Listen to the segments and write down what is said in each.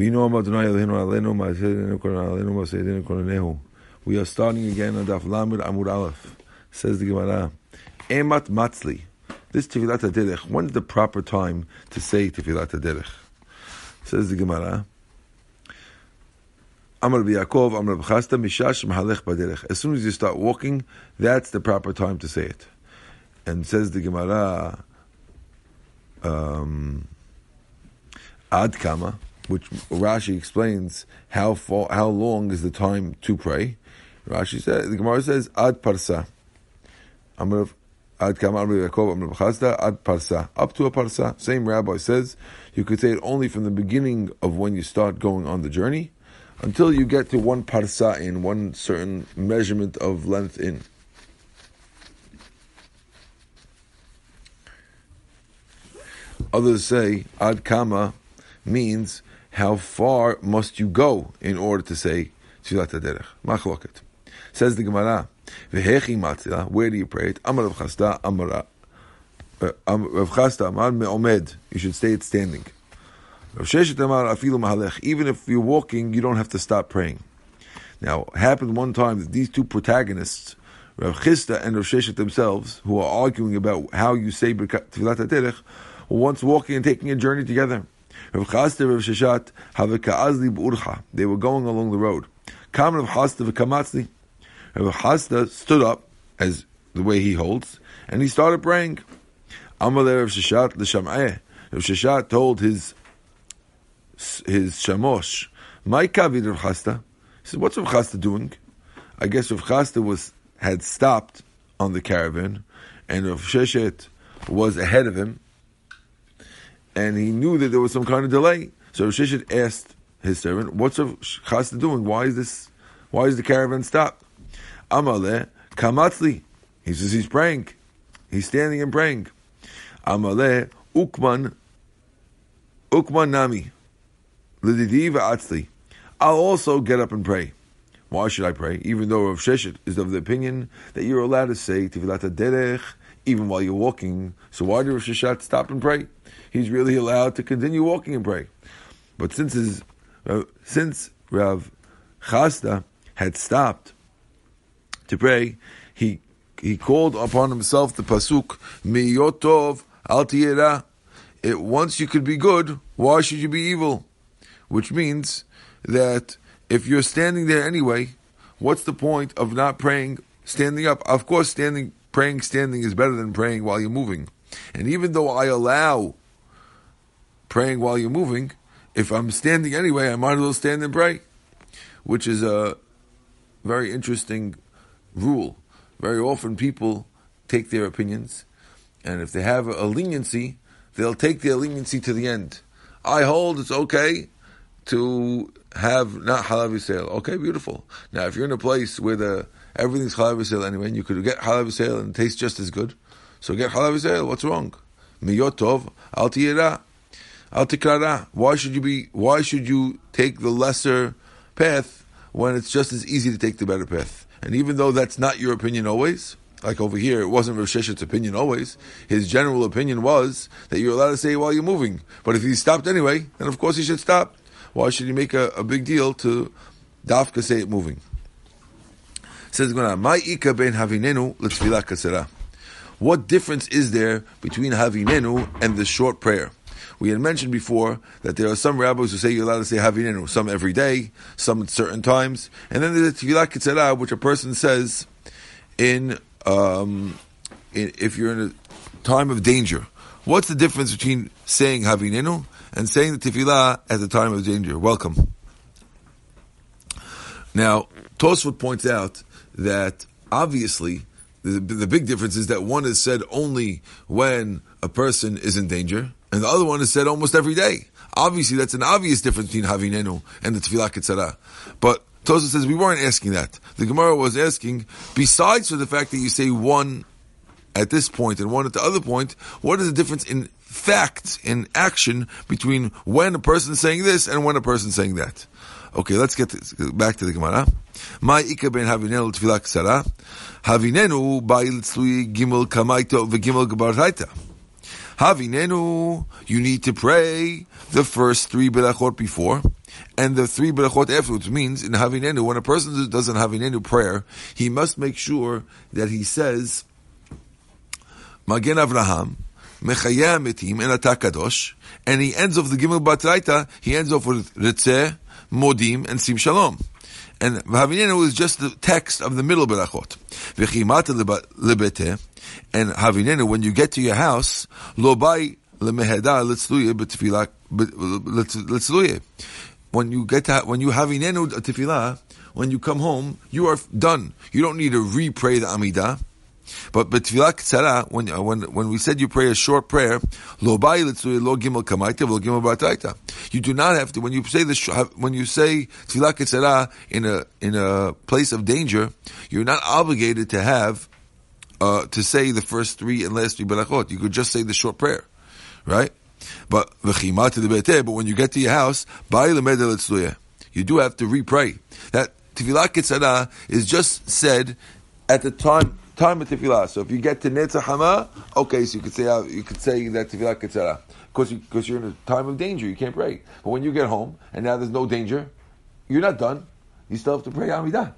We are starting again on Daf Lamed Amud Aleph. Says the Gemara, Emat Matzli. This Tefilat HaDerech, when is the proper time to say Tefilat HaDerech? Says the Gemara, Amar Yaakov, Amar B'chasta, Mishash Mahalech Baderech. As soon as you start walking, that's the proper time to say it. And says the Gemara, um, Ad Kama, which Rashi explains how far, how long is the time to pray. Rashi says the Gemara says Ad Parsa. Yaakov Amr B'chazda Ad Parsa. Up to a Parsa. Same rabbi says you could say it only from the beginning of when you start going on the journey until you get to one Parsa in one certain measurement of length in. Others say Ad Kama means how far must you go in order to say Tfilat HaDerech? Machloket. Says the Gemara, V'hechi matzila, where do you pray it? Amar Rav Chasta, Amar uh, Rav Chasta, Amar me'omed, you should stay it standing. Rav Sheshet Amar afilu mahalech, even if you're walking, you don't have to stop praying. Now, it happened one time that these two protagonists, Rav Chista and Rav Sheshet themselves, who are arguing about how you say Tfilat HaDerech, were once walking and taking a journey together. Rav Chasta Rav Sheshet ka'azli b'urcha. They were going along the road. Kam Rav Chasta v'kamatzli. Rav Chasta stood up, as the way he holds, and he started praying. Amalei Rav Sheshet l'sham'eh. Rav Sheshet told his his shamosh, "My kavid Rav Chasta." He said, "What's Rav Chasta doing?" I guess Rav Chasta was had stopped on the caravan, and Rav Sheshet was ahead of him, and he knew that there was some kind of delay. So Rav Sheshet asked his servant, "What's Rav Chasta doing? Why is this? Why is the caravan stopped?" Amale kamatzli. He says he's praying. He's standing and praying. Amale ukman ukman nami lididi va'atzli. I'll also get up and pray. Why should I pray? Even though Rav Sheshet is of the opinion that you're allowed to say Tifilat Derech even while you're walking. So why did Rav Sheshet stop and pray? He's really allowed to continue walking and pray. But since his, uh, since Rav Chasta had stopped to pray, he he called upon himself the pasuk miyotov al tiyera. It once you could be good, why should you be evil? Which means that if you're standing there anyway, what's the point of not praying standing up? Of course, standing praying standing is better than praying while you're moving. And even though I allow praying while you're moving, if I'm standing anyway, I might as well stand and pray, which is a very interesting rule. Very often people take their opinions, and if they have a leniency, they'll take their leniency to the end. I hold it's okay to have not halav yisrael. Okay, beautiful. Now, if you're in a place where the everything's halav yisrael anyway, and you could get halav yisrael and taste just as good, so get halav yisrael. What's wrong? Miyotov al tiyera Why should you be? Why should you take the lesser path when it's just as easy to take the better path? And even though that's not your opinion always, like over here, it wasn't Rav Sheshet's opinion always. His general opinion was that you're allowed to say while you're moving. But if he stopped anyway, then of course he should stop. Why should he make a, a big deal to dafka say it moving? Says "My ika ben havinenu l'tfilah kasera." What difference is there between havinenu and the short prayer? We had mentioned before that there are some rabbis who say you're allowed to say havinenu, some every day, some at certain times, and then there's tefillah kitzera, which a person says in, um, in if you're in a time of danger. What's the difference between saying havinenu and saying the tefillah at the time of danger? Welcome. Now, Tosfot points out that obviously the, the big difference is that one is said only when a person is in danger, and the other one is said almost every day. Obviously, that's an obvious difference between Havinenu and the Tefillah Ketzara. But Tosa says we weren't asking that. The Gemara was asking, besides for the fact that you say one at this point and one at the other point, what is the difference in fact, in action, between when a person is saying this and when a person is saying that? Okay, let's get back to the Gemara. My ika ben havinenu tefillah ksara. Havinenu ba'il gimel kamaito v'gimel gabartaita. Havinenu, you need to pray the first three berachot before, and the three berachot afterwards. Means in Havinenu, when a person does an Havinenu prayer, he must make sure that he says, Magen Avraham, Mechaya Mitim, and Atakadosh, and he ends off the Gimel Batraita, he ends off with Ritzeh, Modim, and Sim Shalom. And Havinenu is just the text of the middle berachot. V'chimata lebete, and Havinenu, when you get to your house, lo bai lemeheda letzluye b'tefillah letzluye. When you get to, when you Havinenu tefillah, when you come home, you are done. You don't need to re-pray the Amidah. But but tefillah when when when we said you pray a short prayer, lo lo gimel kamaita lo gimel bataita. You do not have to when you say this when you say tefillah in a in a place of danger, you're not obligated to have uh, to say the first three and last three berachot. You could just say the short prayer, right? But but when you get to your house, you do have to re-pray. That tefillah ketzara is just said at the time time of tefillah. So if you get to Netzach Hama, okay, so you could say uh, you could say that tefillah ketzara because you, because you're in a time of danger, you can't pray. But when you get home and now there's no danger, you're not done. You still have to pray Amidah.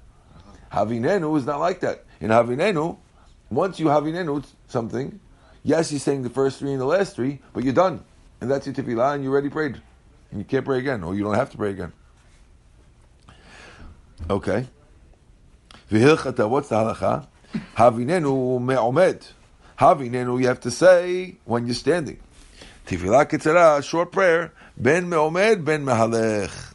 Havinenu is not like that. In Havinenu, once you Havinenu something, yes, you're saying the first three and the last three, but you're done, and that's your tefillah, and you already prayed, and you can't pray again, or you don't have to pray again. Okay. V'hilchata, what's the halacha? Havinenu me'omed. Havinenu, you have to say when you're standing. Tefillah ketzera, short prayer, ben me'omed, ben mehalech.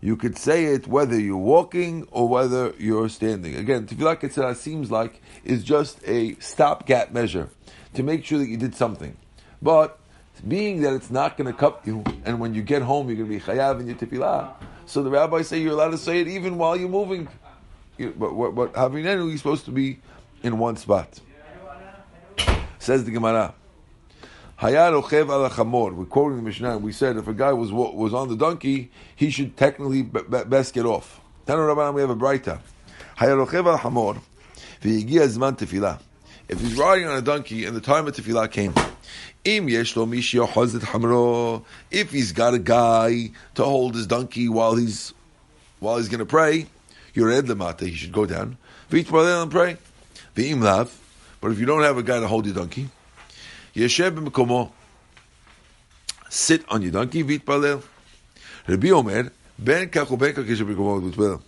You could say it whether you're walking or whether you're standing. Again, tefillah ketzera seems like is just a stopgap measure to make sure that you did something. But being that it's not going to cup you, and when you get home you're going to be chayav in your tefillah, so the rabbis say you're allowed to say it even while you're moving but what, what Havinenu, he's supposed to be in one spot. Says the Gemara. Hayar ochev al chamor. We're quoting the Mishnah. We said if a guy was was on the donkey, he should technically best get off. Tanu Rabbanan, we have a brighter. Hayar ochev al chamor. V'yigia zman tefillah. If he's riding on a donkey and the time of tefillah came. If he's got a guy to hold his donkey while he's while he's going to pray, Yored lemata, he should go down. V'it paralel and pray. V'im lav. But if you don't have a guy to hold your donkey, yeshev b'mekomo. Sit on your donkey, v'it paralel. Rabbi Omer, ben kach ben kach yeshev b'mekomo v'it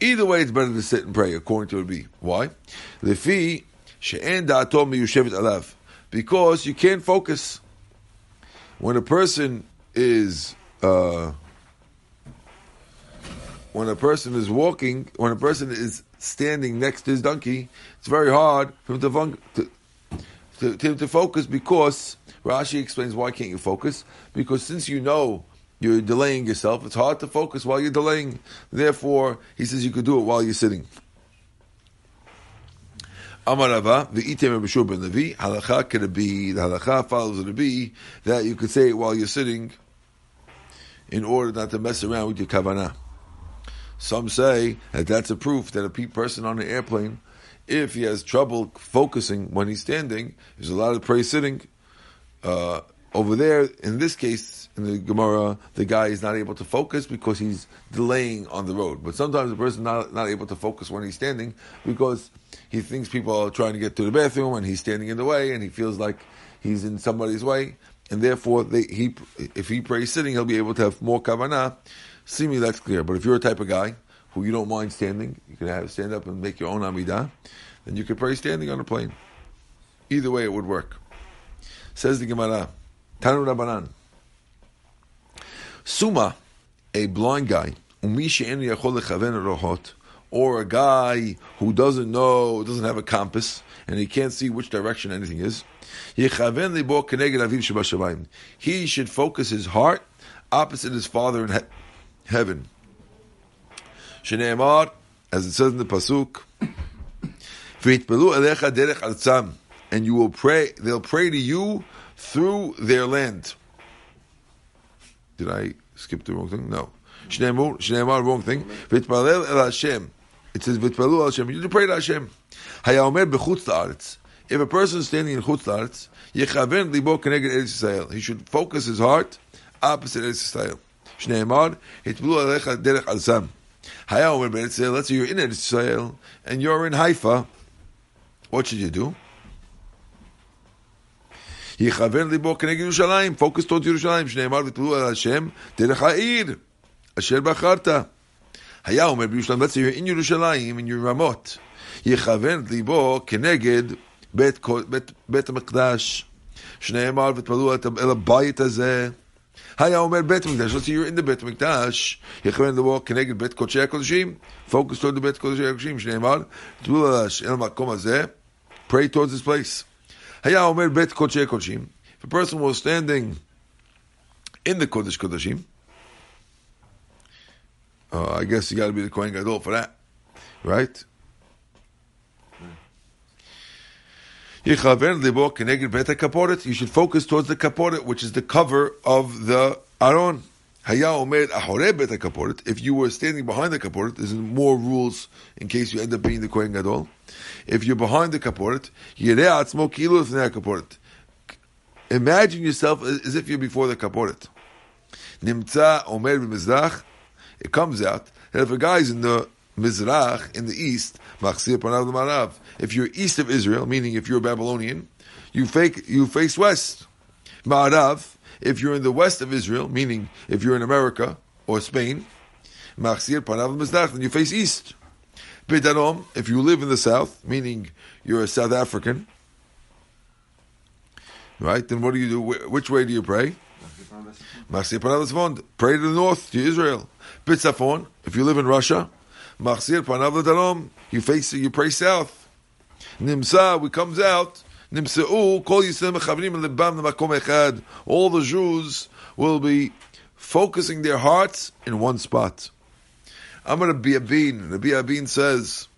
Either way, it's better to sit and pray, according to Rabbi. Why? Lefi she'en da'ato miyushevet alav. Because you can't focus. When a person is... Uh, when a person is walking, when a person is standing next to his donkey, it's very hard for him to, to, to, to, to focus because Rashi explains why can't you focus? Because since you know you're delaying yourself, it's hard to focus while you're delaying. Therefore, he says you could do it while you're sitting. Amarava, the item Bishur ben Levi, halacha be, the halacha follows be that you could say it while you're sitting in order not to mess around with your kavanah. Some say that that's a proof that a person on an airplane, if he has trouble focusing when he's standing, there's a lot of pray sitting. Uh, over there, in this case, in the Gemara, the guy is not able to focus because he's delaying on the road. But sometimes the person not not able to focus when he's standing because he thinks people are trying to get to the bathroom and he's standing in the way and he feels like he's in somebody's way, and therefore they, he if he prays sitting, he'll be able to have more kavanah me that's clear. But if you're a type of guy who you don't mind standing, you can have stand up and make your own amidah, then you could pray standing on a plane. Either way, it would work. Says the Gemara, Tanu Rabbanan. Suma, a blind guy, or a guy who doesn't know, doesn't have a compass, and he can't see which direction anything is, he should focus his heart opposite his father in heaven heaven. Shneimar, as it says in the pasuk, and you will pray. They'll pray to you through their land. Did I skip the wrong thing? No. Shneimar, wrong thing. V'itpalel el Hashem. It says v'itpalu el Hashem. You pray to Hashem. Hayaomer bechutz la'aretz. If a person is standing in Chutz Laretz, Yechaven libo keneged Eretz Yisrael. He should focus his heart opposite Eretz Yisrael. Shneimar, hitbulu alecha derech al sam. Haya omer Eretz Yisrael, let's say you're in Eretz Yisrael, and you're in Haifa, what should you do? Yechaven libo keneged Yerushalayim, focus towards Yerushalayim. Shneimar, hitbulu al Hashem, derech ha'ir, asher bacharta. Haya omer Yerushalayim, let's say you're in Yerushalayim, in your Ramot. יכוון ליבו כנגד בית, בית, בית המקדש, שנאמר ותפלו אל הבית הזה. היה אומר בית המקדש, let's say you're in the בית המקדש, יכוון ליבו כנגד בית קודשי הקודשים, focus toward the בית קודשי הקודשים, שנאמר, תפלו אל המקום הזה, pray towards this place. היה אומר בית קודשי הקודשים, if a person was standing in the קודש קודשים, uh, I guess you got to be the Kohen Gadol for that, right? You should focus towards the kaporet, which is the cover of the aron. If you were standing behind the kaporet, there's more rules in case you end up being the kohen gadol. If you're behind the kaporet, imagine yourself as if you're before the kaporet. It comes out that if a guy's in the mizrach in the east, if you're east of Israel, meaning if you're a Babylonian, you fake you face west. Ma'arav, if you're in the west of Israel, meaning if you're in America or Spain, Machsir Panav Mizdach, then you face east. Bedarom, if you live in the south, meaning you're a South African, right? Then what do you do? Which way do you pray? Machsir Panav Pray to the north, to Israel. Bitzafon, if you live in Russia, Machsir Panav Darom, you face it. you pray south. Nimsa, we comes out, Nimsa'u, Kol Yisrael Mechavrim Lebam Makom Echad. All the Jews will be focusing their hearts in one spot. I'm going to be a bean. The Abin says,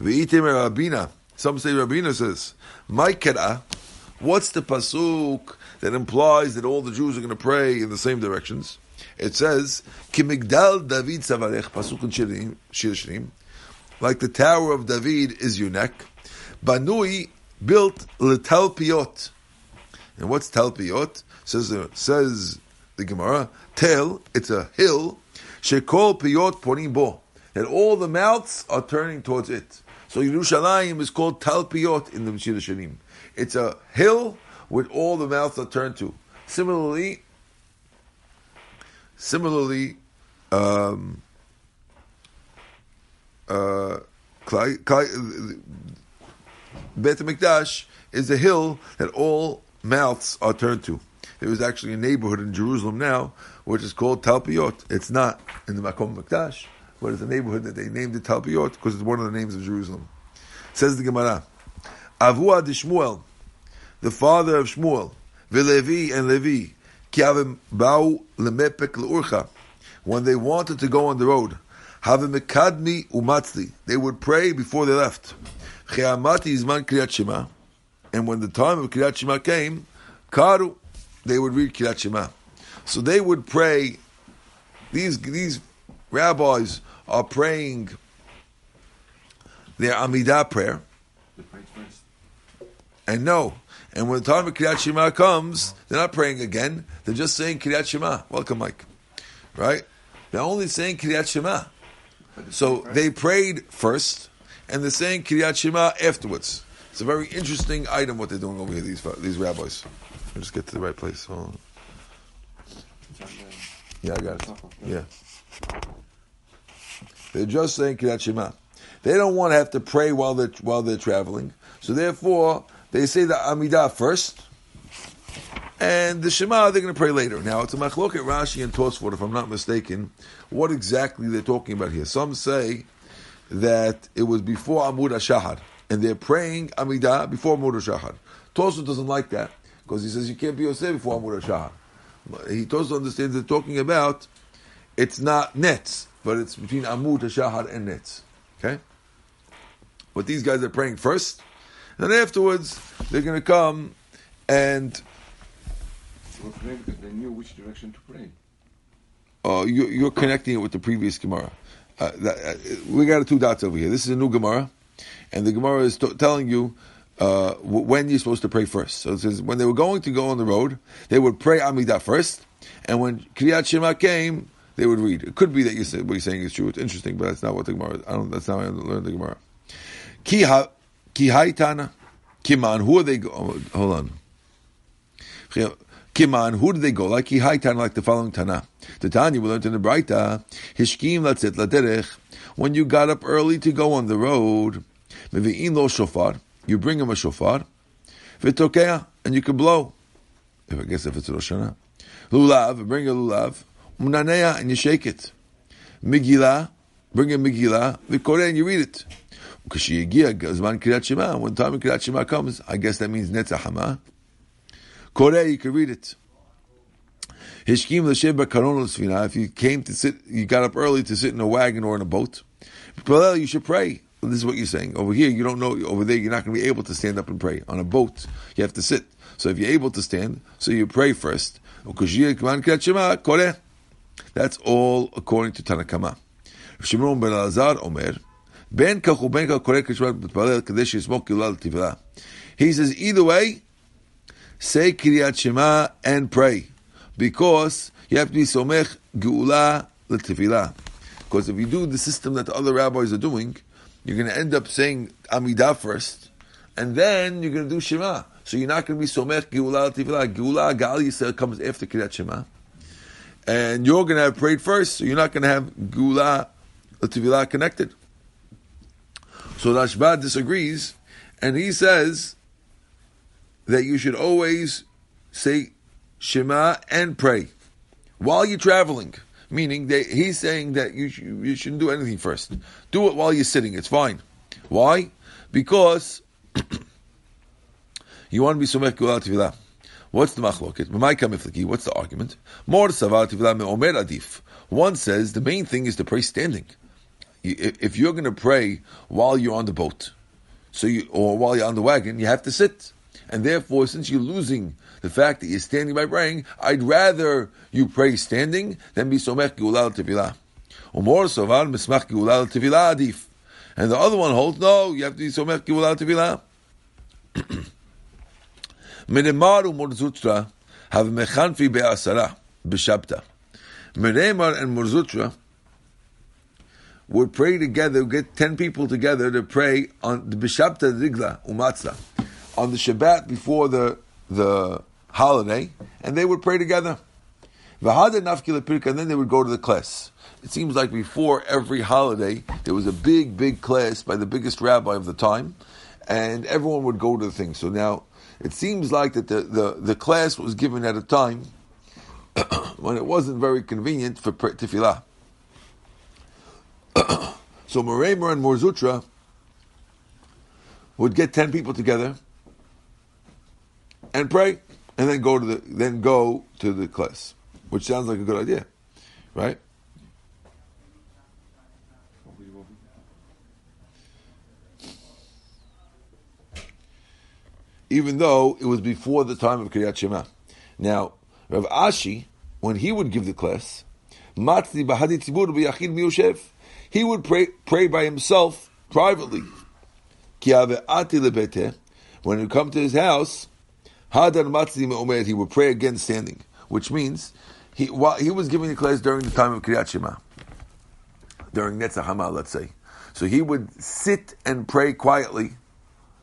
V'itim Rabina. Some say Rabina says, Maikera. What's the pasuk that implies that all the Jews are going to pray in the same directions? It says, Kimigdal David Savarech, pasuk in Shir Shirim, like the Tower of David is your neck. Banui built letalpiot. And what's talpiot? Says says the Gemara. Tel, it's a hill. Shekol piot porim bo. That all the mouths are turning towards it. So Yerushalayim is called talpiot in the Meshir Shalim. It's a hill with all the mouths are turned to. Similarly, similarly, um, uh, HaMikdash is a hill that all mouths are turned to. There is actually a neighborhood in Jerusalem now which is called Talpiot. It's not in the Makom Mikdash, but it's a neighborhood that they named it Talpiot because it's one of the names of Jerusalem. Says the Gemara, Avua de Shmuel, the father of Shmuel, Vilevi and Levi, Kiavim Bau Lemepek Leurcha, when they wanted to go on the road, Havim Mekadmi Umatzli, they would pray before they left. And when the time of Kriyat Shema came, Karu, they would read Kriyat Shema. So they would pray. These these rabbis are praying their Amidah prayer. And no, and when the time of Kriyat Shema comes, they're not praying again. They're just saying Kriyat Shema. Welcome, Mike. Right? They're only saying Kriyat Shema. So they prayed first, and they're saying Kriyat Shema afterwards. It's a very interesting item what they're doing over here, these, these rabbis. Let's just get to the right place. Yeah, I got it. Yeah. They're just saying Kriyat Shema. They don't want to have to pray while they're, while they're traveling. So therefore, they say the Amidah first, and the Shema they're going to pray later. Now, it's a machlok at Rashi and Tosfot, if I'm not mistaken, what exactly they're talking about here. Some say that it was before Amud Shahar, and they're praying Amidah before Amud Shahar. Tosu doesn't like that because he says you can't be Yosef before Amud Shahar. He also understands they're talking about it's not nets, but it's between Amud Shahar and nets. Okay, but these guys are praying first, then afterwards they're going to come and. Well, pray because they knew which direction to pray. Uh, you, you're connecting it with the previous Gemara. Uh, that, uh, we got two dots over here. This is a new Gemara, and the Gemara is t- telling you uh, when you're supposed to pray first. So it says when they were going to go on the road, they would pray Amidah first, and when Kriyat Shema came, they would read. It could be that you say, what you're saying is true. It's interesting, but that's not what the Gemara. I don't. That's not how I learned the Gemara. Ki ha ki haitana kiman. Who are they? Go, oh, hold on. Kiman, who did they go? Like Ki Tana, like the following Tana. The Tanya we learned in the Braita, Hishkim Latzit Laderech, when you got up early to go on the road, Mevi'in lo shofar, you bring him a shofar, V'tokea, and you can blow. If I guess if it's Rosh Hashanah. Lulav, bring a lulav, Munanea, and you shake it. Megillah, bring a Megillah, V'koreh, and you read it. When time Kriyat Shema comes, I guess that means Netzach Hama. Koreh, you can read it. Hishkim l'shev b'karon If you came to sit, you got up early to sit in a wagon or in a boat. You should pray. This is what you're saying. Over here, you don't know. Over there, you're not going to be able to stand up and pray. On a boat, you have to sit. So if you're able to stand, so you pray first. That's all according to Tanakama. Shimon ben Elazar Omer, ben kachu ben He says either way, say Kriyat Shema and pray. Because you have to be somech geula l'tefillah. Because if you do the system that the other rabbis are doing, you're going to end up saying Amidah first, and then you're going to do Shema. So you're not going to be somech geula l'tefillah. Geula gal Yisrael comes after Kriyat Shema. And you're going to have prayed first, so you're not going to have geula l'tefillah connected. So Rashba disagrees, and he says that you should always say Shema and pray while you're traveling. Meaning he's saying that you, sh- you shouldn't do anything first. Do it while you're sitting. It's fine. Why? Because you want to be gula tevilah. What's the machloket? What's the argument? More adif. One says the main thing is to pray standing. If you're going to pray while you're on the boat, so you, or while you're on the wagon, you have to sit. And therefore, since you're losing the fact that you're standing by praying, I'd rather you pray standing than be somech geulal tevilah. Umor sovar mismach geulal tevilah adif. And the other one holds, no, you have to be somech geulal tevilah. Meremar umor have mechanfi be'asara b'shabta. Meremar and Mar Zutra would pray together, get ten people together to pray on the Bishabta Zigla Umatzah on the Shabbat before the the holiday, and they would pray together. And then they would go to the class. It seems like before every holiday, there was a big, big class by the biggest rabbi of the time, and everyone would go to the thing. So now, it seems like that the, the, the class was given at a time when it wasn't very convenient for tefillah. so Meremar and Mar Zutra would get ten people together and pray, and then go to the then go to the class, which sounds like a good idea, right? Even though it was before the time of Kriyat Shema. Now, Rav Ashi, when he would give the class, he would pray, pray by himself privately. When you come to his house, he would pray again standing, which means he while he was giving the class during the time of Kriyat Shema, during Netzach Hama, let's say. So he would sit and pray quietly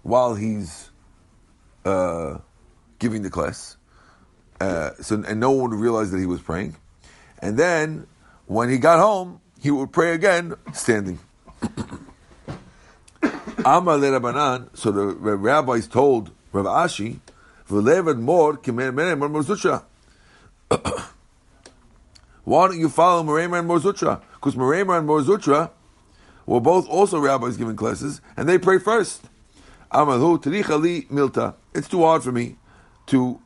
while he's uh, giving the class. Uh, so and no one would realize that he was praying. And then when he got home, he would pray again standing. So the rabbis told Rav Ashi. Why don't you follow Merema and Mar Zutra? Because Merema and Mar Zutra were both also rabbis giving classes, and they prayed first. Milta. It's too hard for me to,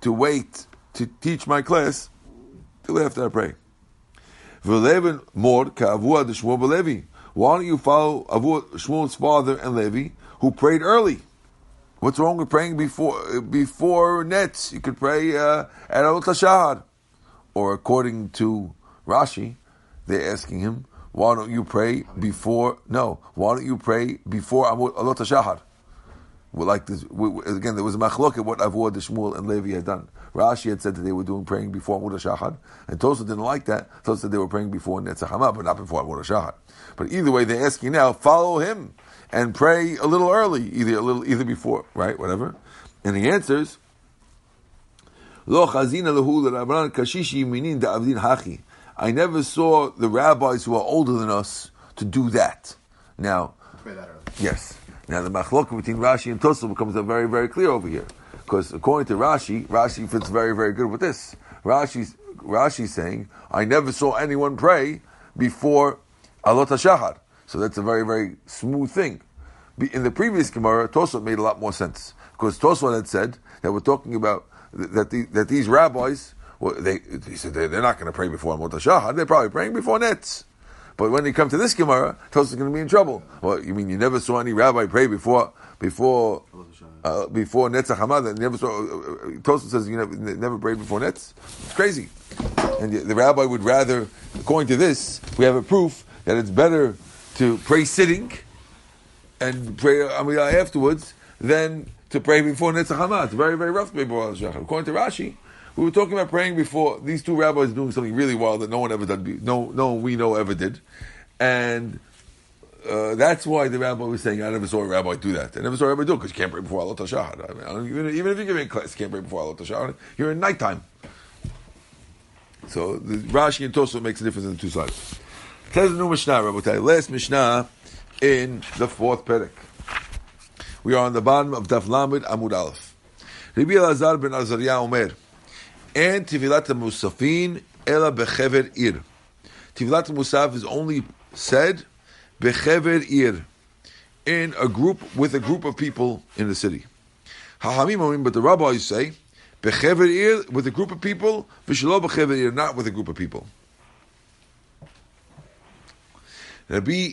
to wait to teach my class till after I pray. V'levan more Kavua the Shmuel Levi. Why don't you follow Avu Shmuel's father and Levi, who prayed early? What's wrong with praying before before nets? You could pray uh, at Alot Shahar. Or according to Rashi, they're asking him, why don't you pray before? No, why don't you pray before Alot Shahar? well, like this, we, again, there was a machloket what Avua de Shmuel and Levi had done. Rashi had said that they were doing praying before Amud Shachar, and Tosa didn't like that. Tosa said they were praying before Netzach Hama, but not before Amud Shachar. But either way, they're asking now, follow him and pray a little early, either a little, either before, right, whatever. And he answers, Lo chazina lehu kashishi minin da'avdin hachi. I never saw the rabbis who are older than us to do that. Now, Pray that early. Yes. Now the machlok between Rashi and Tosaf becomes very, very clear over here, because according to Rashi, Rashi fits very, very good with this. Rashi's Rashi's saying, "I never saw anyone pray before Alot Hashahar." So that's a very, very smooth thing. In the previous Gemara, Tosaf made a lot more sense because Tosaf had said that we're talking about that the, that these rabbis, well, they he said they- they're not going to pray before Alot Hashahar. They're probably praying before Netz. But when they come to this Gemara, Tosfos is going to be in trouble. Well, you mean you never saw any rabbi pray before before uh, before Netzach Hamad? Never saw. Uh, uh, Tosfos says you never, never prayed before Netz. It's crazy. And the, the rabbi would rather, according to this, we have a proof that it's better to pray sitting and pray Amiyah afterwards than to pray before Netzach Hamad. It's very very rough to pray before According to Rashi. We were talking about praying before these two rabbis doing something really wild that no one ever did, no, no one we know ever did, and uh, that's why the rabbi was saying, "I never saw a rabbi do that. I never saw a rabbi do it because you can't pray before Alot Hashahar. I mean, even, even if you're giving a class, you can't pray before Alot Hashahar. You're in nighttime." So the Rashi and Tosfot makes a difference in the two sides. Tell the new Mishnah, Rabbi Last Mishnah in the fourth Perek. We are on the bottom of Daf Lamed Amud Aleph. Rabbi Elazar ben Azariah Omer, and Tivilat Musafin Ela Bechever Ir. Tivilat Musaf is only said Bechever Ir, in a group, with a group of people in the city. Ha'hamim but the rabbis say, Bechever Ir, with a group of people, V'shelo Bechever Ir, not with a group of people. Rabbi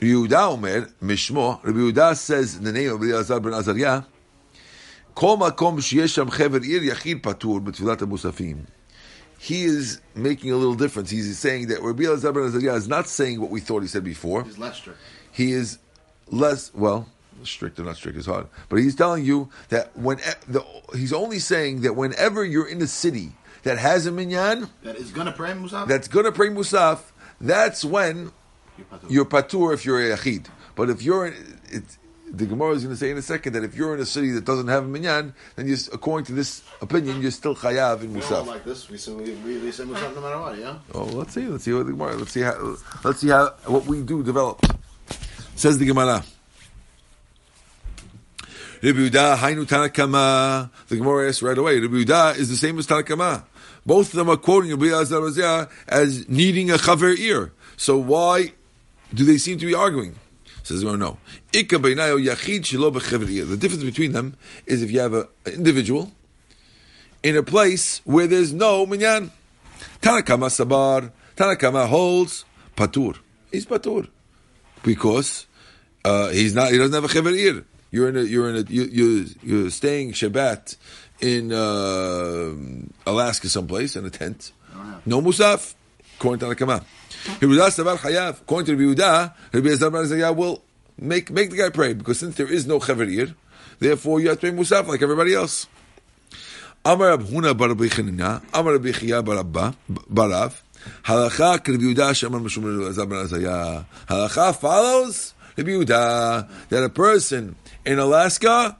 Yehuda Omer, Mishmo, Rabbi Yehuda says in the name of Rabbi Elazar ben Azariah, כל מקום שיש שם חבר עיר יחיד פטור בתפילת המוספים. He is making a little difference. He's saying that Rabbi Elazar ben Azariah is not saying what we thought he said before. He's less strict. He is less, well, strict or not strict is hard. But he's telling you that when the, he's only saying that whenever you're in a city that has a minyan That is gonna pray Musaf. that's going to pray musaf, that's when You're patur. you're patur if you're a yachid. But if you're, in, it, the Gemara is going to say in a second that if you're in a city that doesn't have a minyan, then you, according to this opinion, you're still chayav in musaf. We like this. We say we, we, we say Musaf no matter what. Yeah. Oh, let's see. Let's see what the Gemara. Let's see how. Let's see how what we do develops. Says the Gemara. Rabbi Yehuda, Hainu Tanakama. The Gemara asks right away. Rabbi Yehuda is the same as Tanakama. Both of them are quoting Rabbi Razia as needing a chaver ear. So why do they seem to be arguing? Says no. Ika beinayo yachid shelo bechaver ear. The difference between them is if you have an individual in a place where there's no minyan. Tanakama Sabar, Tanakama holds Patur. He's Patur. Because uh, he's not he doesn't have a Chever Ir. You're in a you're in a you you you're staying Shabbat in uh, Alaska someplace in a tent. No Musaf, according to Tanakama. Yehuda Sabar Chayav, according to Rabbi Yehuda, Rabbi Azariah will make make the guy pray because since there is no Chever therefore you have to pray Musaf like everybody else. Amar Rab Huna bar Rabbi Chanina, Amar Rabbi Chia barav, Halacha k'Rabbi Yehuda Shemar Meshum Elazar ben Azariah. Halacha follows Rabbi Yehuda that a person in Alaska,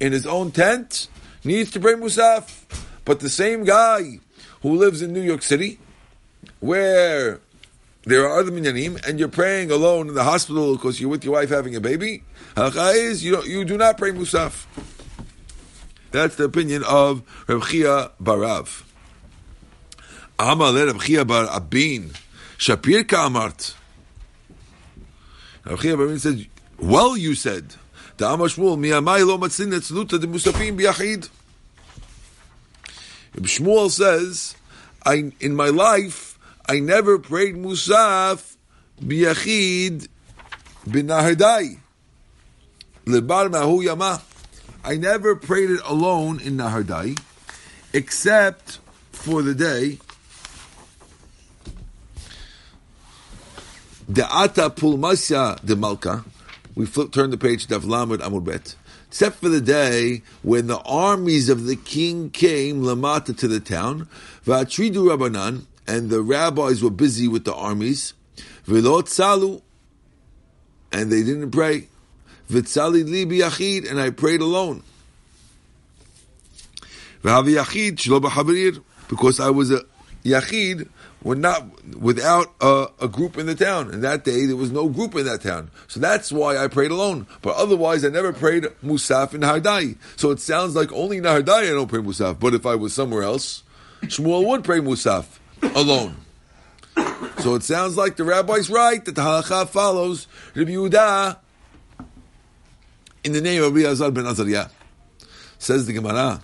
in his own tent, needs to pray Musaf. But the same guy who lives in New York City, where there are other minyanim, and you're praying alone in the hospital because you're with your wife having a baby, halacha is you, you do not pray Musaf. That's the opinion of Reb Chia Barav. Amar le Reb Chia Bar Abin, Shapir Ka'amart. Reb Chia Bar Abin said, well you said, Amar Shmuel, miyamai lo matzin de musafim biyachid. Shmuel says, in my life, I never prayed Musaf biyachid binahadai. Lebar mahu yamah. I never prayed it alone in Nahardai, except for the day the Ata Pulmasya de Malka, we flip, turn the page to Daf Lamed Amud Bet. Except for the day when the armies of the king came lamata to the town, v'atridu rabbanan, and the rabbis were busy with the armies, v'lot salu, and they didn't pray, v'tzali li biyachid, and I prayed alone. V'havi yachid because I was a yachid, when not without a, a, group in the town. And that day there was no group in that town, so that's why I prayed alone. But otherwise, I never prayed Musaf in Hardai. So it sounds like only in Hardai I don't pray Musaf. But if I was somewhere else, Shmuel would pray Musaf alone. So it sounds like the rabbi's right that the halacha follows Rabbi Yehuda in the name of Rabbi Azar ben Azariah. Says the Gemara.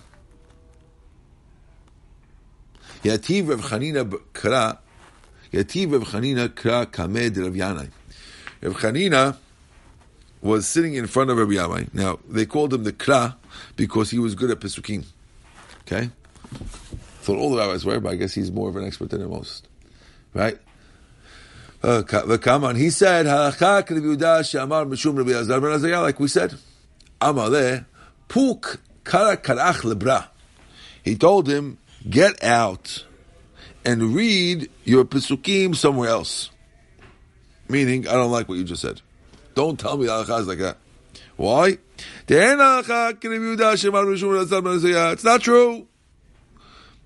Yativ Rav Chanina Kra, Yativ Rav Chanina Kra Kamed Rav Yanai. Rav Chanina was sitting in front of Rav Yanai. Now, they called him the Kra because he was good at Pesukim. Okay? Thought all the rabbis were, but I guess he's more of an expert than most. Right? Uh, come on. He said, Yehuda she'amar Rabbi Azar ben like we said. Amale, puk kara lebra. He told him, get out and read your Pesukim somewhere else. Meaning, I don't like what you just said. Don't tell me halakha is like that. Why? It's not true.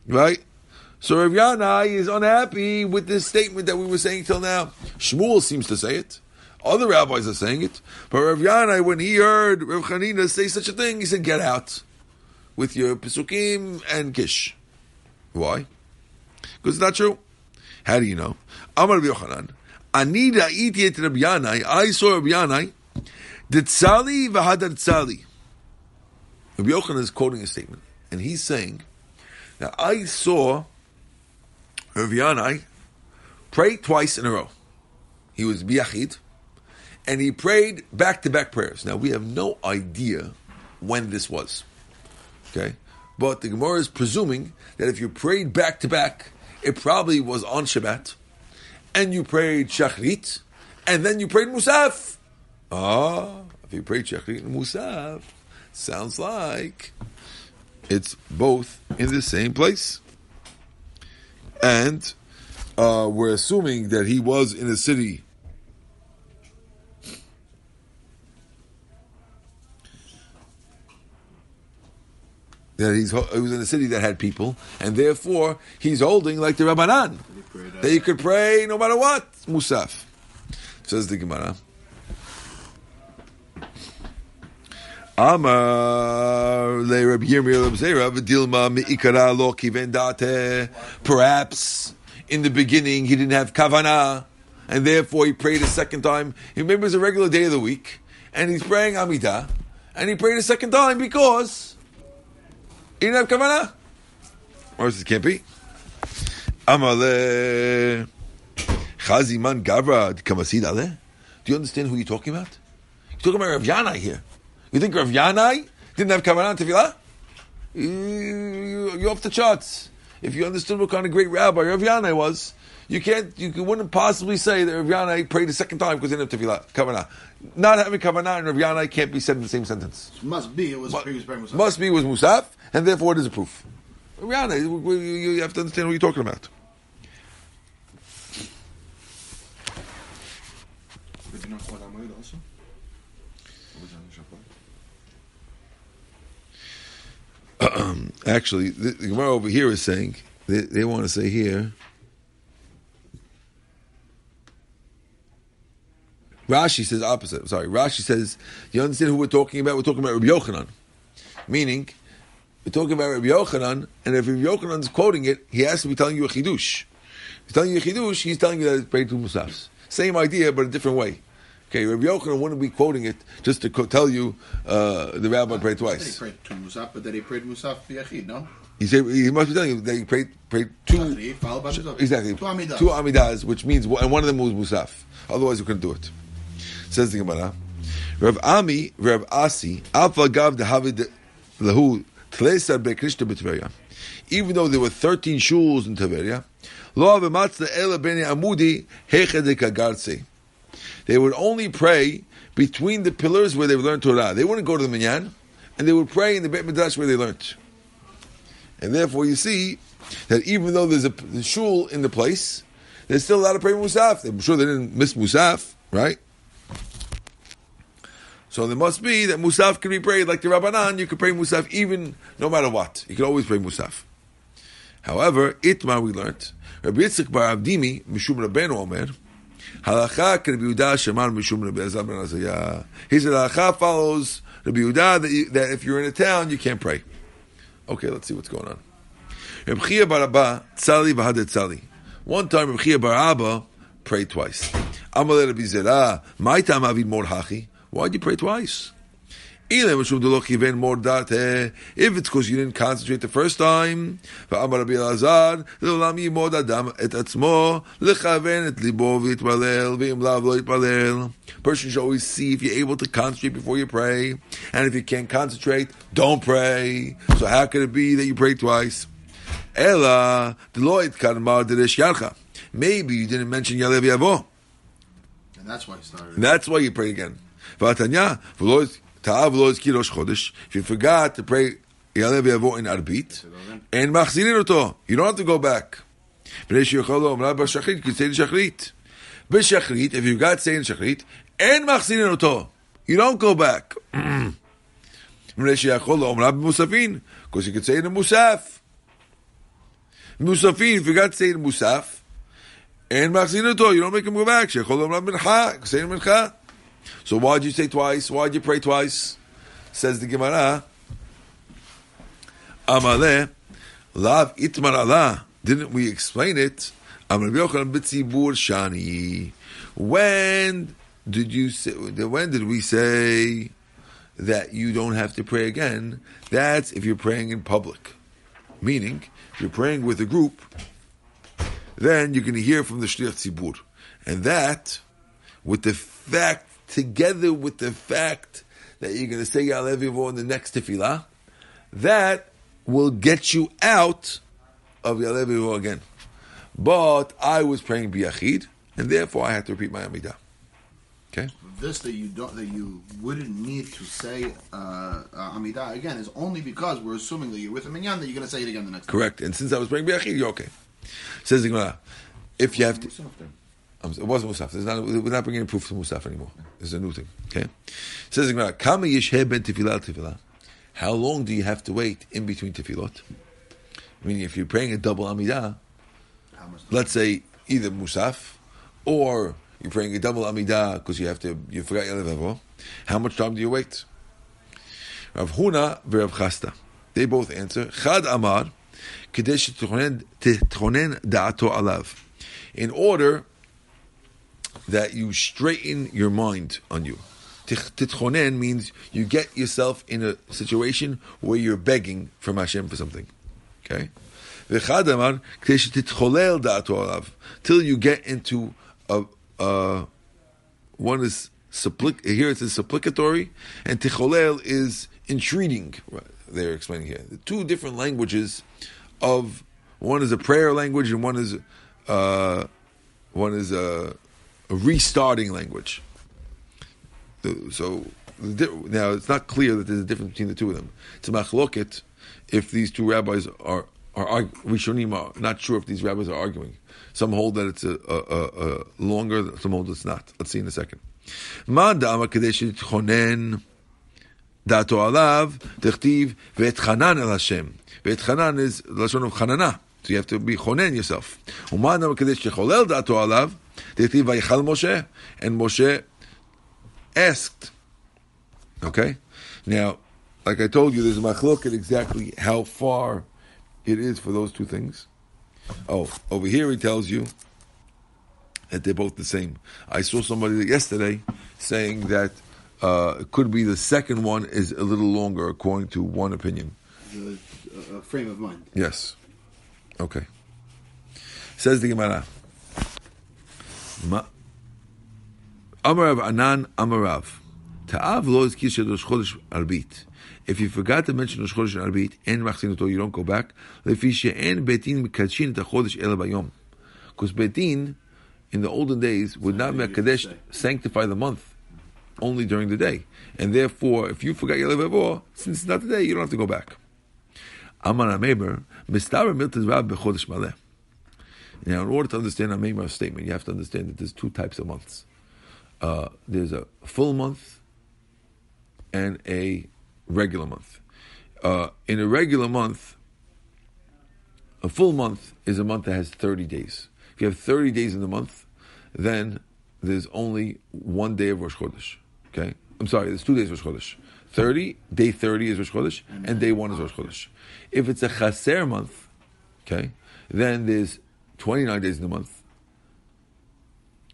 Right? So Rav Yanai is unhappy with this statement that we were saying till now. Shmuel seems to say it. Other rabbis are saying it. But Rav Yanai, when he heard Rav Chanina say such a thing, he said, get out with your Pesukim and Kish. Why? Because it's not true. How do you know? Amar Yochanan. Anida iti et Rabbi Yanai. I saw Rabbi Yanai. Ditzali v'hadar tzali. Rabbi Yochanan is quoting a statement, and he's saying, "Now I saw Rabbi Yanai pray twice in a row. He was biyachid, and he prayed back-to-back prayers. Now we have no idea when this was. Okay, but the Gemara is presuming that if you prayed back to back, it probably was on Shabbat, and you prayed Shachrit, and then you prayed Musaf. Ah, if you prayed Shachrit and Musaf, sounds like it's both in the same place. And uh, we're assuming that he was in a city that he's he was in a city that had people, and therefore he's holding like the Rabbanan that you could pray no matter what. Musaf says the Gemara. Perhaps in the beginning he didn't have kavana, and therefore he prayed a second time. He remembers a regular day of the week, and he's praying Amidah, and he prayed a second time because he didn't have kavanah. Or it can't be. Chaziman Kamasid Ale. Do you understand who you're talking about? You're talking about Rav Yanai here. You think Rav Yanai didn't have kavanah tefillah? You, are off the charts. If you understood what kind of great rabbi Rav Yanai was, you can't, you wouldn't possibly say that Rav Yanai prayed a second time because he didn't have tefillah, kavanah. Not having kavanah and Rav Yanai can't be said in the same sentence. Must be it was must, previous Musaf. Must be it was Musaf, and therefore it is a proof. Rav Yanai, you have to understand what you're talking about. Actually, the, the Gemara over here is saying they, they want to say here Rashi says opposite. Sorry, Rashi says you understand who we're talking about? We're talking about Rabbi Yochanan, meaning we're talking about Rabbi Yochanan, and if Rabbi Yochanan is quoting it, he has to be telling you a chidush. He's telling you a chidush. He's telling you that it's prayed two musafs. Same idea, but a different way. Okay, Rabbi Yochanan wouldn't be quoting it just to tell you uh, the rabbi prayed twice. He prayed two musaf, but then he prayed musaf biyachid, no? He said he must be telling you that he prayed prayed two exactly two amidas. two amidas, which means and one of them was musaf. Otherwise, you couldn't do it. Says the Gemara. Rav Ami, Rav Asi, Alpha Gav the Havid Lahu Tlesar Bekrishna B'Tveria. Even though there were 13 shuls in Tveria, Lo Avematzna Ela Beni Amudi Hechedek Agartse. They would only pray between the pillars where they would learn Torah. They wouldn't go to the minyan, and they would pray in the Beit Midrash where they learned. And therefore, you see that even though there's a, shul in the place, there's still a lot of praying Musaf. I'm sure they didn't miss Musaf, right? So there must be that Musaf can be prayed like the Rabbanan. You can pray Musaf even no matter what. You can always pray Musaf. However, Itmar we learned. Rabbi Yitzchak Bar Avdimi Mishum Rabbeinu Omer Halacha Rabbi Yehuda Shemar Mishum Rabbi Ben Azariah. He said halacha follows Rabbi Yehuda that, you, that if you're in a town you can't pray. Okay, let's see what's going on. Rabbi Chia Tzali V'Hadet Tzali. One time Rabbi Chia Bar Abba prayed twice. Amalei Rabbi Zerah Ma'itam Avid Mor Hachi. Why'd you pray twice? If it's because you didn't concentrate the first time, person should always see if you're able to concentrate before you pray, and if you can't concentrate, don't pray. So how could it be that you pray twice? Ella, Maybe you didn't mention Ya'aleh V'yavo. And that's why he started. That's why you pray again. If you forgot to pray Ya'aleh V'yavo in Arbit, and machzirin oto, you don't have to go back. You can say Shachrit. B'Shachrit, if you to say in Shachrit, and machzirin oto, you don't go back. Because you could say in Musaf. Musafin, if you to say in Musaf, and machzirin oto, you don't make him go back. Say in Mincha. So why did you say twice? Why did you pray twice? Says the Gemara. Amale, lav itmar Allah. Didn't we explain it? When did you say? When did we say that you don't have to pray again? That's if you're praying in public. Meaning, if you're praying with a group, then you can hear from the shliach tzibur, and that, with the fact together with the fact that you're going to say Ya'aleh V'yavo in the next tefillah, that will get you out of Ya'aleh V'yavo again. But I was praying Biyachid, and therefore I had to repeat my Amidah. Okay? This that you don't that you wouldn't need to say uh, uh, Amidah again is only because we're assuming that you're with a minyan that you're going to say it again the next. Correct. And since I was praying Biyachid, you're okay. Says the Gemara, if you have to. It wasn't Musaf. There's not, we're not bringing proof to Musaf anymore. It's a new thing. Okay? Says Gemara, Kama yesheh ben. How long do you have to wait in between tefillot? Meaning, if you're praying a double Amidah, let's say either Musaf, or you're praying a double Amidah because you have to, you forgot your level. How much time do you wait? Rav Huna v'Rav Chisda. They both answer, Chad Amar, Kadesh titchonen da'ato alav. In order that you straighten your mind on you. Titchonen means you get yourself in a situation where you're begging from Hashem for something. Okay? Till you get into a, a one is here it says supplicatory, and ticholel is entreating. They're explaining here the two different languages of one is a prayer language and one is uh, one is a a restarting language. So now it's not clear that there's a difference between the two of them. It's a machloket if these two rabbis are are Rishonim are not sure if these rabbis are arguing. Some hold that it's a, a, a, longer, some hold it's not. Let's see in a second. Ma da'ama kadesh chonen dato alav techtiv ve'etchanan el Hashem. Ve'etchanan is of chanana. So you have to be chonen yourself. Uma da'ama kadesh cholel dato alav Vayichal Moshe, and Moshe asked. Okay, now, like I told you, there's a machloket exactly how far it is for those two things. Oh, over here he tells you that they're both the same. I saw somebody yesterday saying that uh, it could be the second one is a little longer, according to one opinion. The uh, frame of mind. Yes. Okay. Says the Gemara. Amarav Anan Amarav. Ta'av lo izkir shel Rosh Chodesh Arbit. If you forgot to mention Rosh Chodesh Arbit, en machzin you don't go back. Lefi she'en betin mekadshin et HaChodesh el bayom. Because betin, in the olden days, would not mekadesh sanctify the month. only during the day. And therefore, if you forgot your Lev since it's not the day, you don't have to go back. Amar Ameimar, Mistaber Miltas Rab Bechodesh Maleh. Now, in order to understand Ameimar's statement, you have to understand that there's two types of months. Uh, there's a full month and a regular month. Uh, in a regular month, a full month is a month that has 30 days. If you have 30 days in the month, then there's only one day of Rosh Chodesh. Okay? I'm sorry, there's two days of Rosh Chodesh. 30, day 30 is Rosh Chodesh, and day 1 is Rosh Chodesh. If it's a Chaser month, okay, then there's 29 days in the month,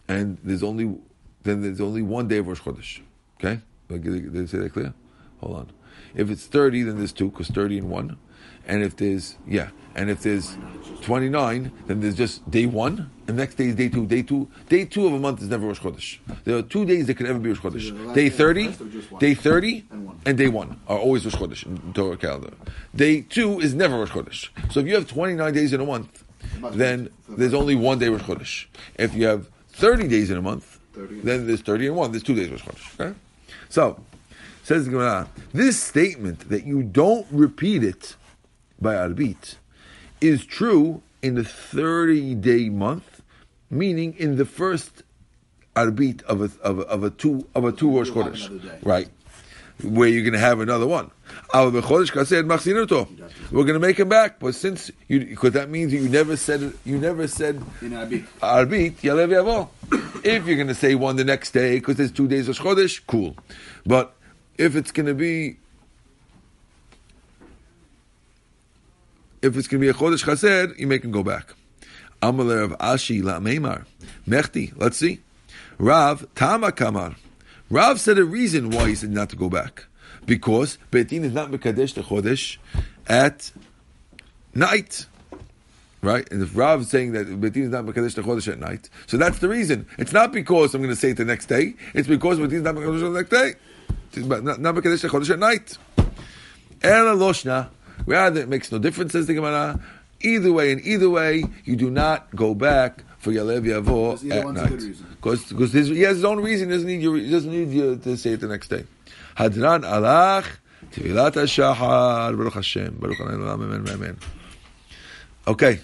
and there's only then there's only one day of Rosh Chodesh. Okay? Did I say that clear? Hold on. If it's 30, then there's two, because 30 and 1. And if there's, yeah, and if there's 29, then there's just day 1, and next day is day 2. Day 2, day 2 of a month is never Rosh Chodesh. There are two days that can ever be Rosh Chodesh. Day 30, day 30, and day 1 are always Rosh Chodesh in Torah calendar. Day 2 is never Rosh Chodesh. So if you have 29 days in a month, then there's only one day Rosh Chodesh. If you have 30 days in a month, then there's 30 and 1. There's two days Rosh Chodesh. Okay? So, says the Gemara, this statement that you don't repeat it by Arbit is true in the 30 day month, meaning in the first Arbit of a, of a, of a two, of a two Rosh Chodesh. Right. Where you're going to have another one. We're going to make him back, but since you, because that means you never said you never said Arbit. Arbit, Ya'aleh V'yavo. If you're going to say one the next day because there's two days of Chodesh, cool. But if it's going to be if it's going to be a Chodesh Chaser, you make him go back. Amalei Rav Ashi La Meimar. Mechti, let's see. Rav Tama Kamar. Rav said a reason why he said not to go back. Because Betin is not Mekadesh the Chodesh at night. Right? And if Rav is saying that Betin is not Mekadesh the Chodesh at night, so that's the reason. It's not because I'm going to say it the next day. It's because Betin is not Mekadesh the next day. It's not Mekadesh the Chodesh at night. Ela Loshna. Rather, it makes no difference, says the Gemara. Either way, and either way, you do not go back for Ya'aleh V'yavo at night. Because because he has his own reason. He doesn't need you. He doesn't need you to say it the next day. Hadran alach tevilat hashachar baruch Hashem baruch amen amen. Okay,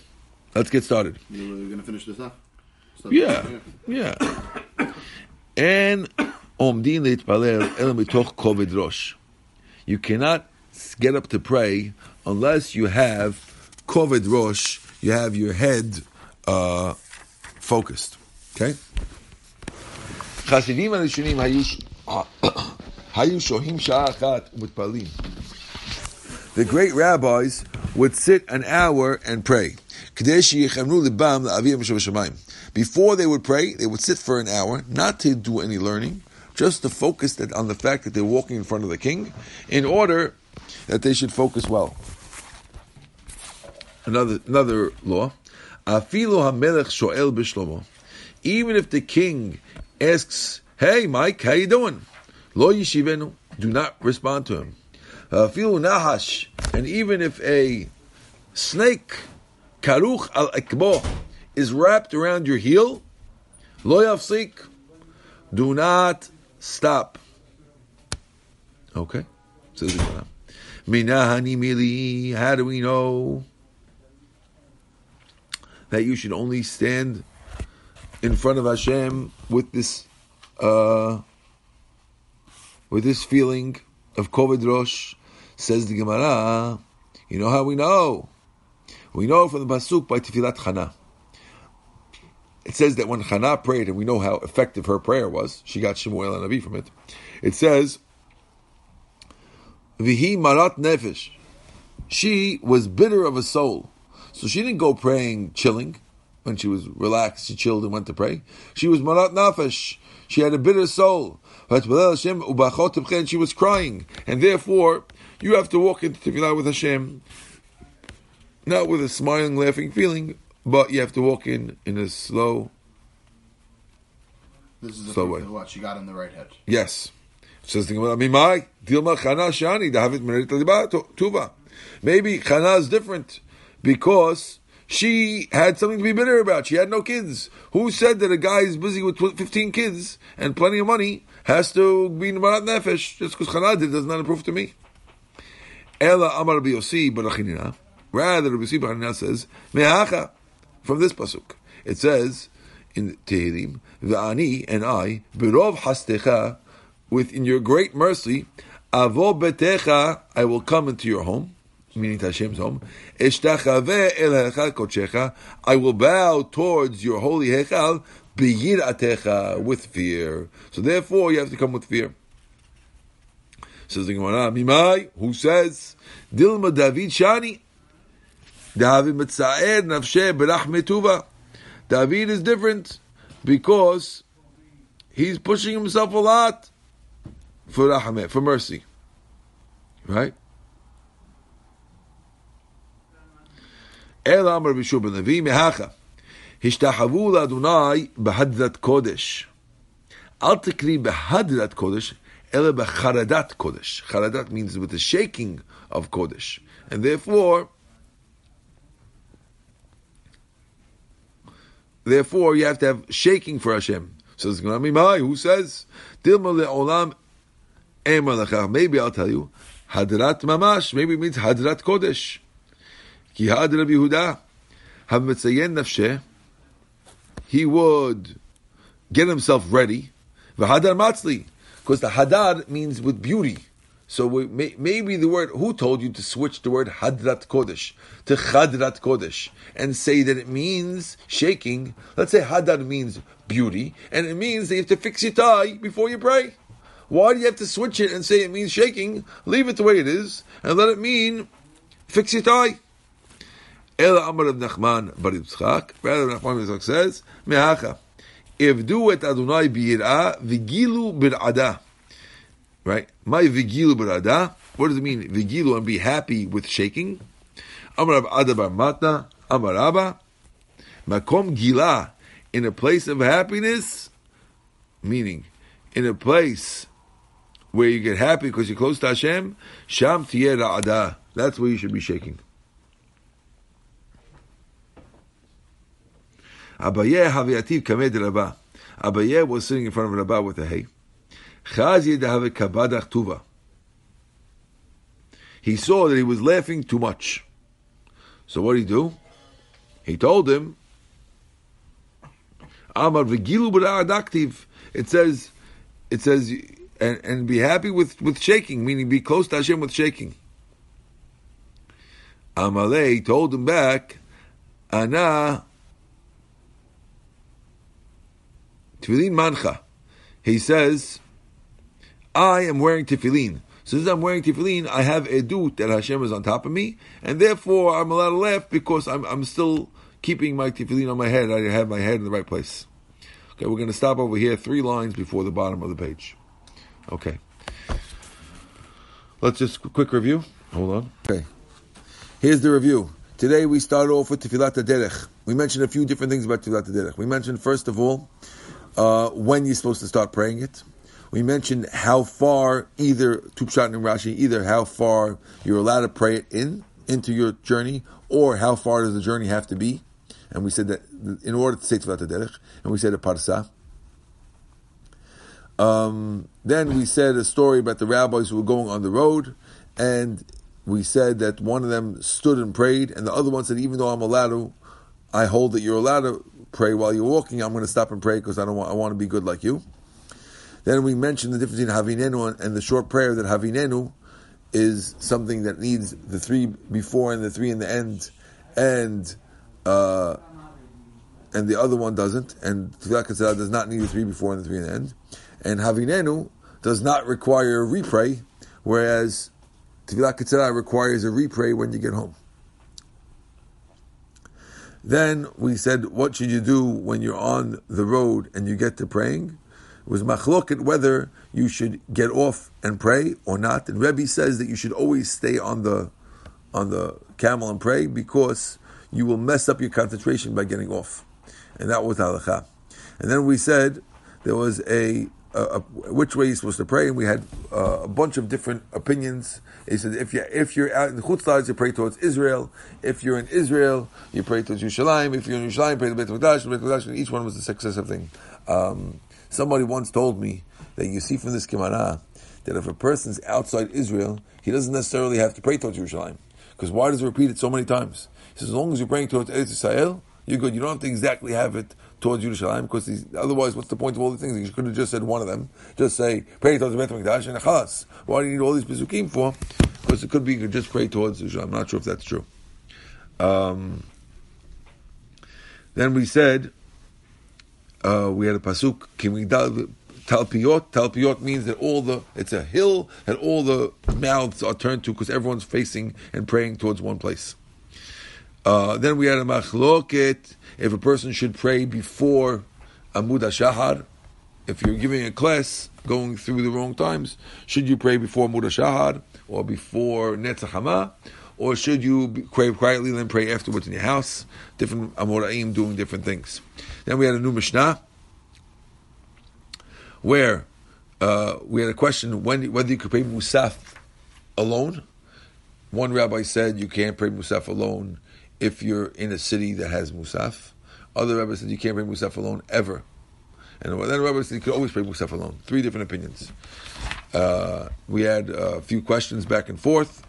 let's get started. You're going to finish this up? Yeah, yeah. And omdin leitpalel el mitoch koved rosh. You cannot get up to pray unless you have koved rosh. You have your head uh, focused. Okay. חסידים הראשונים היו ש- היו שוהים שעה אחת ומתפללים. The great rabbis would sit an hour and pray. כדי שיכוונו ליבם לאביהם שבשמיים. Before they would pray, they would sit for an hour, not to do any learning, just to focus that on the fact that they're walking in front of the king, in order that they should focus well. Another another law. Afilu hamelech shoel b'shlomo. Even if the king asks, "Hey, Mike, how you doing?" Lo yishivenu. Do not respond to him. Afilu nahash. And even if a snake, karuch al ekbo, is wrapped around your heel, lo yafsik. Do not stop. Okay. Says the Gemara. Minahani mili. How do we know that you should only stand in front of Hashem with this, uh, with this feeling of Kovid Rosh? Says the Gemara. You know how we know? We know from the pasuk by Tefillat Chana. It says that when Chana prayed, and we know how effective her prayer was, she got Shemuel and Avi from it. It says, "Vihi marat nefesh." She was bitter of a soul, so she didn't go praying chilling. When she was relaxed, she chilled and went to pray. She was marat nefesh. She had a bitter soul. And she was crying, and therefore you have to walk into Tefillah with Hashem, not with a smiling, laughing feeling, but you have to walk in in a slow. This is the So proof what? She got in the right head. Yes. Says the Gemara, "Mimai dilma chana shani dahavit merit tuva." Maybe chana is different because she had something to be bitter about. She had no kids. Who said that a guy is busy with tw- fifteen kids and plenty of money has to be Marat Nefesh. Just because Chana did does not approve to me. Ela Amar. Rather, Rabbi Barachinina says, Me'acha, from this pasuk. It says in Tehillim, V'ani and I, Berov Hastecha, within your great mercy, Avo Betecha, I will come into your home, meaning to Hashem's home. I will bow towards your holy Hechal, with fear. So therefore, you have to come with fear. Says the Gemara, Mimai, who says, Dilma David Shani, David Mitza'er Nafshe Berachmetuva. David is different because he's pushing himself a lot for rahmeh, for mercy. Right? El Amr Vishub Navi Mehacha. Hishtahavu Ladunai Bahadrat Kodesh. Al Tikri Bahadrat Kodesh, Ela Baharadat Kodesh. Haradat means with the shaking of Kodesh. And therefore, therefore you have to have shaking for Hashem. So it's going to be my, who says, Dilma le'olam Maybe I'll tell you, Hadrat Mamash, maybe it means Hadrat Kodesh. Ki had Rabbi Yehuda, have mitzayen nafsheh, he would get himself ready. V'hadar matzli, because the hadar means with beauty. So we, may, maybe the word, who told you to switch the word hadrat kodesh to chadrat kodesh and say that it means shaking? Let's say hadar means beauty, and it means that you have to fix your tie before you pray. Why do you have to switch it and say it means shaking? Leave it the way it is and let it mean fix your tie. Ela Amar Rav Nachman Bar Yitzchak. Rather, Nachman Yitzchak says, Mehacha. Ivdu et Adonai biyirah vigilu bir'ada. Right? My vigilu bir'ada. What does it mean? Vigilu and be happy with shaking. Amar Rav Ada Bar Matna. Amar Abba. Makom gila. In a place of happiness. Meaning, in a place where you get happy because you're close to Hashem. Sham tiyeh ra'ada. That's where you should be shaking. Abaye Haviyativ Kamed Rabba. Abaye was sitting in front of Rabba with a hay. Chazi Dahave Kabadach Tuva. He saw that he was laughing too much. So what did he do? He told him, Amar Vigilu Adaktiv. It says, it says, and, and be happy with, with shaking, meaning be close to Hashem with shaking. Amalei told him back, Ana Tefillin mancha. He says, I am wearing tefillin. Since I'm wearing tefillin, I have edut that Hashem is on top of me, and therefore I'm allowed to laugh because I'm, I'm still keeping my tefillin on my head. I have my head in the right place. Okay, we're going to stop over here, three lines before the bottom of the page. Okay. Let's just quick review. Hold on. Okay. Here's the review. Today we started off with Tefillat Derech. We mentioned a few different things about Tefillat Derech. We mentioned first of all uh, when you're supposed to start praying it. We mentioned how far either Tupshat and Rashi, either how far you're allowed to pray it in into your journey, or how far does the journey have to be. And we said that in order to say Tefillat Derech, and we said a parsa. Um, then we said a story about the rabbis who were going on the road, and we said that one of them stood and prayed, and the other one said, even though I'm allowed to, I hold that you're allowed to pray while you're walking. I'm going to stop and pray because I don't want, I want to be good like you. Then we mentioned the difference between Havinenu and the short prayer that Havinenu is something that needs the three before and the three in the end, and uh, and the other one doesn't. And Tefillah does not need the three before and the three in the end. And Havinenu does not require a repray, whereas Tefillah requires a repray when you get home. Then we said, what should you do when you're on the road and you get to praying? It was machloket whether you should get off and pray or not. And Rebbe says that you should always stay on the on the camel and pray because you will mess up your concentration by getting off. And that was halacha. And then we said there was a, a which way you're supposed to pray, and we had uh, a bunch of different opinions. He said if you if you're out in the chutzlars, you pray towards Israel. If you're in Israel, you pray towards Yerushalayim. If you're in Yerushalayim, pray to Beit Hamikdash. Beit Hamikdash. Each one was a successive thing. Um, somebody once told me that you see from this Gemara that if a person's outside Israel, he doesn't necessarily have to pray towards Jerusalem. Because why does it repeat it so many times? He says, as long as you're praying towards Eretz Yisrael, you're good. You don't have to exactly have it towards Jerusalem because these, otherwise, what's the point of all these things? You could have just said one of them. Just say pray towards the Beit Hamikdash and Chalas. Why do you need all these pisukim for? Because it could be you could just pray towards Jerusalem. I'm not sure if that's true. Um, then we said uh, we had a pasuk. We talpiot? Talpiot means that all the it's a hill and all the mouths are turned to because everyone's facing and praying towards one place. Uh, then we had a machloket if a person should pray before Amud Shahar. If you're giving a class going through the wrong times, should you pray before Amud Shahar or before Netzach or should you pray quietly and then pray afterwards in your house? Different Amoraim doing different things. Then we had a new Mishnah where uh, we had a question when, whether you could pray Musaf alone. One rabbi said you can't pray Musaf alone if you're in a city that has Musaf. Other rabbis said you can't pray Musaf alone ever. And then rabbi said you could always pray Musaf alone. Three different opinions. Uh, we had a few questions back and forth.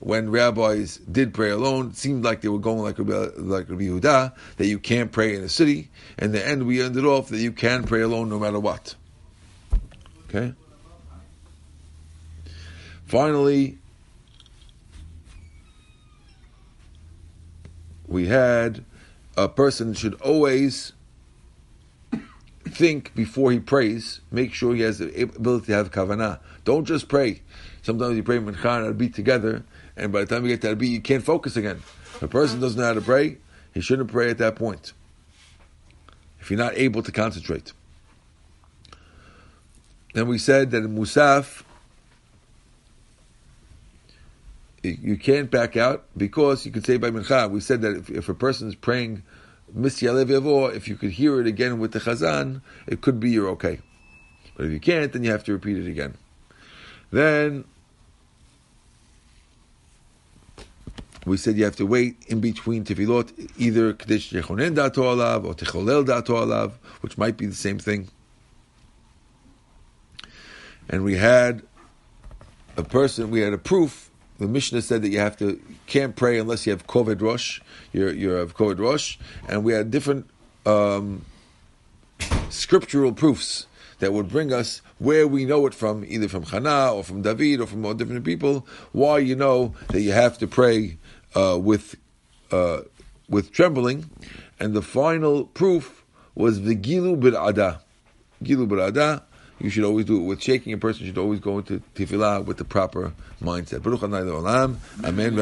When rabbis did pray alone, it seemed like they were going like Rabbi, like Rabbi Yehuda, that you can't pray in a city. And the end, we ended off that you can pray alone no matter what. Okay? Finally, we had a person should always think before he prays, make sure he has the ability to have kavanah. Don't just pray. Sometimes you pray mincha and arbi together, and by the time you get to arbi, you can't focus again. If a person uh-huh. doesn't know how to pray, he shouldn't pray at that point. If you're not able to concentrate. Then we said that in Musaf, you can't back out because you could say by mincha. We said that if, if a person is praying misyalev if you could hear it again with the chazan, it could be you're okay. But if you can't, then you have to repeat it again. Then we said you have to wait in between tefillot, either kadesh yechonen dato alav or techolel dato alav, which might be the same thing. And we had a person, we had a proof the Mishnah said that you have to can't pray unless you have koved rush. You're you have koved rush, and we had different um, scriptural proofs that would bring us where we know it from, either from Chana or from David or from all different people. Why you know that you have to pray uh, with uh, with trembling, and the final proof was the Gilu Ada. Gilu Ada you should always do it with shaking. A person should always go into tefillah with the proper mindset. Baruch Amen. Amen.